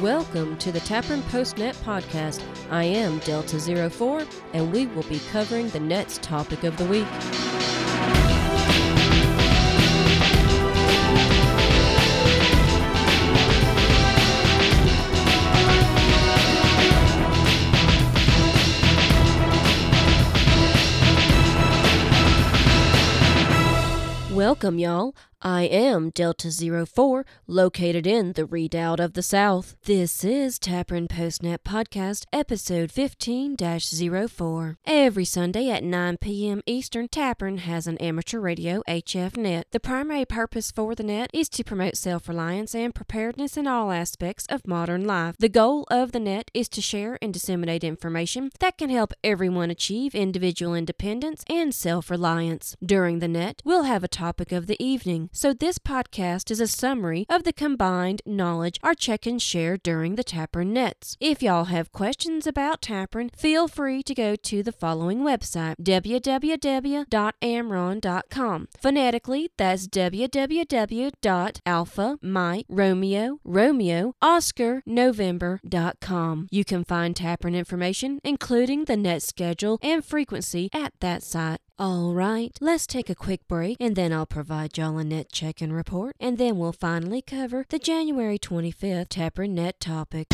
Welcome to the TAPRN Postnet podcast. I am Delta 04, and we will be covering the Nets topic of the week. Welcome, y'all. I am Delta 04, located in the Redoubt of the South. This is TAPRN Postnet Podcast, episode 15 04. Every Sunday at 9 p.m. Eastern, TAPRN has an amateur radio HF net. The primary purpose for the net is to promote self reliance and preparedness in all aspects of modern life. The goal of the net is to share and disseminate information that can help everyone achieve individual independence and self reliance. During the net, we'll have a topic of the evening. So, this podcast is a summary of the combined knowledge our check ins share during the TAPRN Nets. If y'all have questions about TAPRN, feel free to go to the following website www.amrron.com. Phonetically, that's www.alpha Mike Romeo Romeo Oscar November.com. You can find TAPRN information, including the net schedule and frequency, at that site. All right, let's take a quick break and then I'll provide y'all a net check in report, and then we'll finally cover the January 25th TAPRN net topic.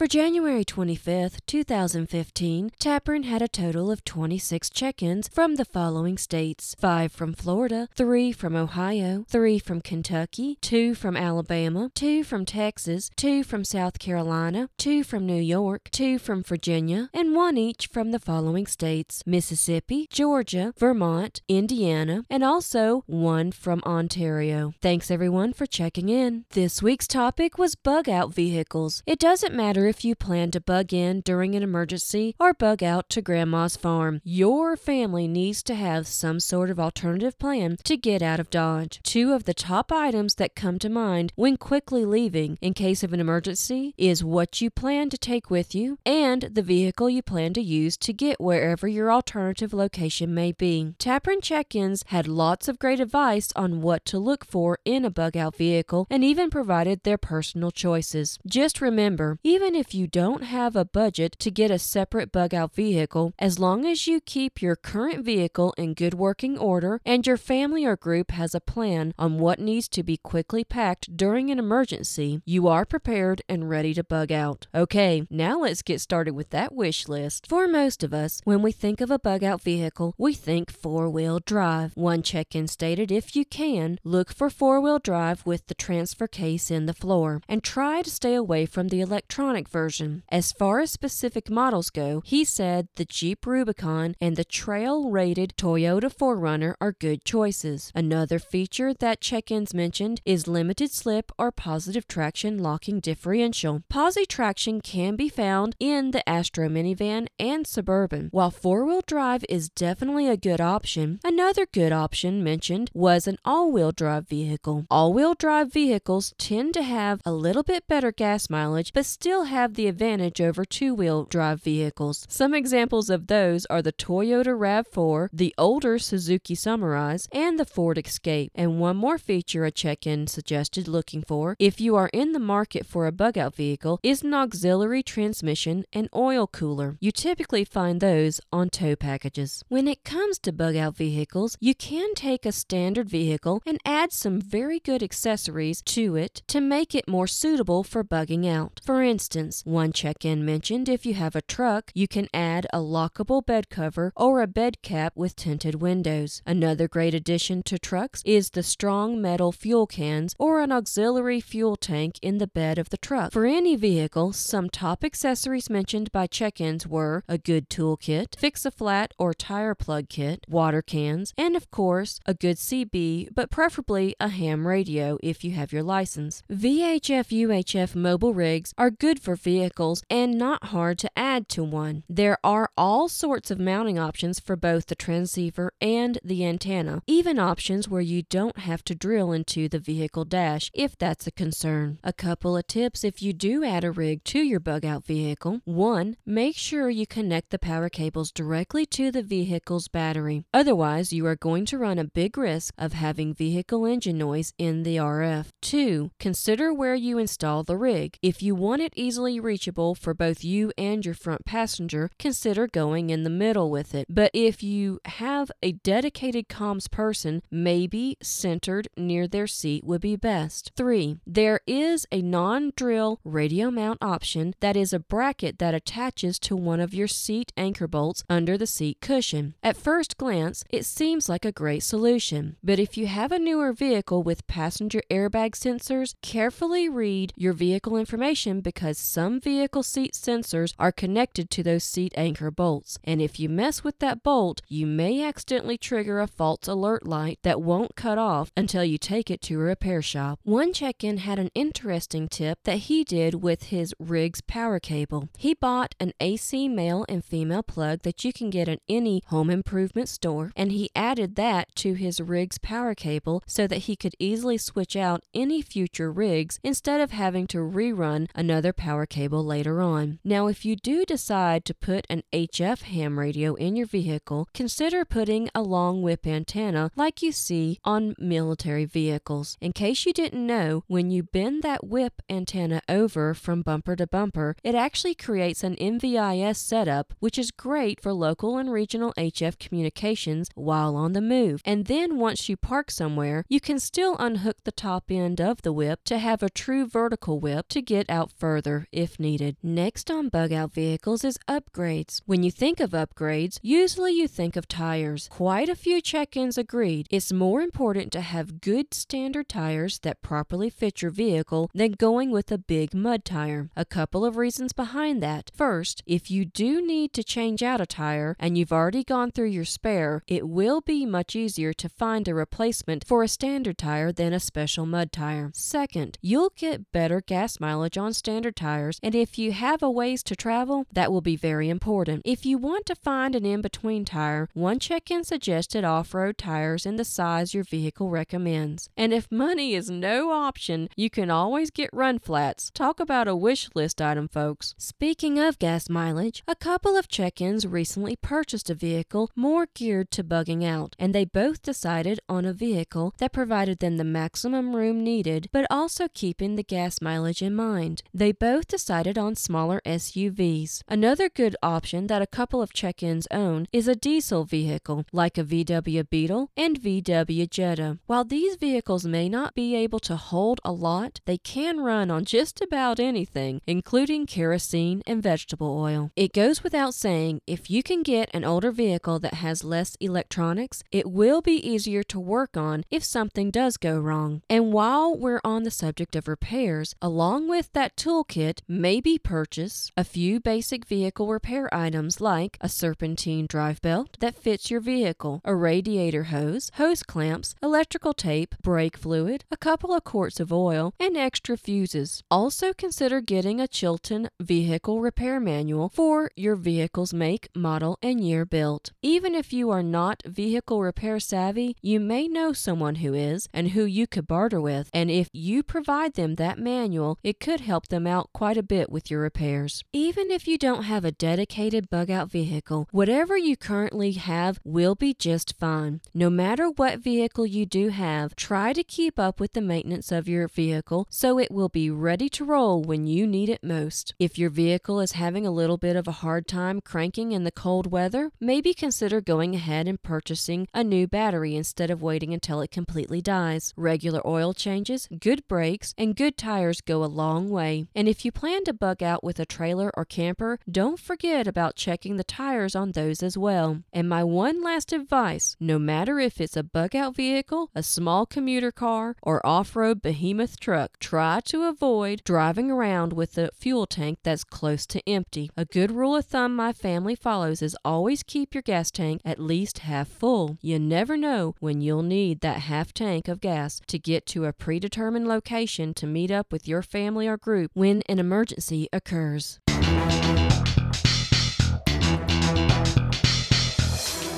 For January 25th, 2015, TAPRN had a total of 26 check ins from the following states 5 from Florida, 3 from Ohio, 3 from Kentucky, 2 from Alabama, 2 from Texas, 2 from South Carolina, 2 from New York, 2 from Virginia, and 1 each from the following states Mississippi, Georgia, Vermont, Indiana, and also 1 from Ontario. Thanks everyone for checking in. This week's topic was bug out vehicles. It doesn't matter if you plan to bug in during an emergency or bug out to Grandma's farm. Your family needs to have some sort of alternative plan to get out of Dodge. Two of the top items that come to mind when quickly leaving in case of an emergency is what you plan to take with you and the vehicle you plan to use to get wherever your alternative location may be. TAPRN check ins had lots of great advice on what to look for in a bug out vehicle and even provided their personal choices. Just remember, even if you don't have a budget to get a separate bug out vehicle, as long as you keep your current vehicle in good working order and your family or group has a plan on what needs to be quickly packed during an emergency, you are prepared and ready to bug out. Okay, now let's get started with that wish list. For most of us, when we think of a bug out vehicle, we think four wheel drive. One check in stated if you can, look for four wheel drive with the transfer case in the floor and try to stay away from the electronic version. As far as specific models go, he said the Jeep Rubicon and the trail rated Toyota 4Runner are good choices. Another feature that check ins mentioned is limited slip or positive traction locking differential. Posi traction can be found in the Astro minivan and Suburban. While four wheel drive is definitely a good option, another good option mentioned was an all wheel drive vehicle. All wheel drive vehicles tend to have a little bit better gas mileage but still have the advantage over two wheel drive vehicles. Some examples of those are the Toyota RAV4, the older Suzuki Sunrise, and the Ford Escape. And one more feature a check in suggested looking for if you are in the market for a bug out vehicle is an auxiliary transmission and oil cooler. You typically find those on tow packages. When it comes to bug out vehicles, you can take a standard vehicle and add some very good accessories to it to make it more suitable for bugging out. For instance, one check in mentioned if you have a truck, you can add a lockable bed cover or a bed cap with tinted windows. Another great addition to trucks is the strong metal fuel cans or an auxiliary fuel tank in the bed of the truck. For any vehicle, some top accessories mentioned by check ins were a good toolkit, fix a flat or tire plug kit, water cans, and of course, a good CB, but preferably a ham radio if you have your license. VHF UHF mobile rigs are good for vehicles and not hard to add to one. There are all sorts of mounting options for both the transceiver and the antenna, even options where you don't have to drill into the vehicle dash if that's a concern. A couple of tips if you do add a rig to your bug out vehicle. One, make sure you connect the power cables directly to the vehicle's battery. Otherwise, you are going to run a big risk of having vehicle engine noise in the RF. Two, consider where you install the rig. If you want it easily reachable for both you and your front passenger, consider going in the middle with it. But if you have a dedicated comms person, maybe centered near their seat would be best. Three, there is a non drill radio mount option that is a bracket that attaches to one of your seat anchor bolts under the seat cushion. At first glance, it seems like a great solution, but if you have a newer vehicle with passenger airbag sensors, carefully read your vehicle information because some vehicle seat sensors are connected to those seat anchor bolts. And if you mess with that bolt, you may accidentally trigger a false alert light that won't cut off until you take it to a repair shop. One check in had an interesting tip that he did with his rig's power cable. He bought an AC male and female plug that you can get at any home improvement store, and he added that to his rig's power cable so that he could easily switch out any future rigs instead of having to rerun another power cable later on. Now, if you do decide to put an HF ham radio in your vehicle, consider putting a long whip antenna like you see on military vehicles. In case you didn't know, when you bend that whip antenna over from bumper to bumper, it actually creates an NVIS setup, which is great for local and regional HF communications while on the move. And then once you park somewhere, you can still unhook the top end of the whip to have a true vertical whip to get out further if needed. Next on bug out vehicles is upgrades. When you think of upgrades, usually you think of tires. Quite a few check ins agreed it's more important to have good standard tires that properly fit your vehicle than going with a big mud tire. A couple of reasons behind that. First, if you do need to change out a tire and you've already gone through your spare, it will be much easier to find a replacement for a standard tire than a special mud tire. Second, you'll get better gas mileage on standard tires, and if you have a ways to travel, that will be very important. If you want to find an in between tire, one check in suggested off road tires in the size your vehicle recommends. And if money is no option, you can always get run flats. Talk about a wish list item, folks. Speaking of gas mileage, a couple of check ins recently purchased a vehicle more geared to bugging out, and they both decided on a vehicle that provided them the maximum room needed, but also keeping the gas mileage in mind. They both decided on smaller SUVs. Another good option that a couple of check ins own is a diesel vehicle, like a VW Beetle and VW Jetta. While these vehicles may not be able to hold a lot, they can run on just about anything, including kerosene and vegetable oil. It goes without saying, if you can get an older vehicle that has less electronics, it will be easier to work on if something does go wrong. And while we're on the subject of repairs, along with that toolkit, maybe purchase a few basic vehicle repair items like a serpentine drive belt that fits your vehicle, a radiator hose, hose clamps, electrical tape, brake fluid, a couple of quarts of oil, and extra fuses. Also consider getting a Chilton vehicle repair manual for your vehicle's make, model, and year built. Even if you are not vehicle repair savvy, you may know someone who is and who you could barter with, and if you provide them that manual, it could help them out quite a bit with your repairs. Even if you don't have a dedicated bug out vehicle, whatever you currently have will be just fine. No matter what vehicle you do have, try to keep up with the maintenance of your vehicle so it will be ready to roll when you need it most. If your vehicle is having a little bit of a hard time cranking in the cold weather, maybe consider going ahead and purchasing a new battery instead of waiting until it completely dies. Regular oil changes, good brakes, and good tires go a long way. And if you plan to bug out with a trailer or camper, don't forget about checking the tires on those as well. And my one last advice no matter if it's a bug out vehicle, a small commuter car, or off road behemoth truck, try to avoid driving around with a fuel tank that's close to empty. A good rule of thumb my family follows is always keep your gas tank at least half full. You never know when you'll need that half tank of gas to get to a predetermined location to meet up with your family or group when emergency occurs.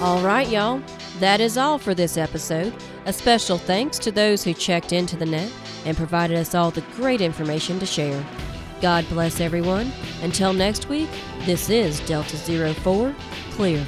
All right, y'all. That is all for this episode. A special thanks to those who checked into the net and provided us all the great information to share. God bless everyone. Until next week, this is Delta Zero Four Clear.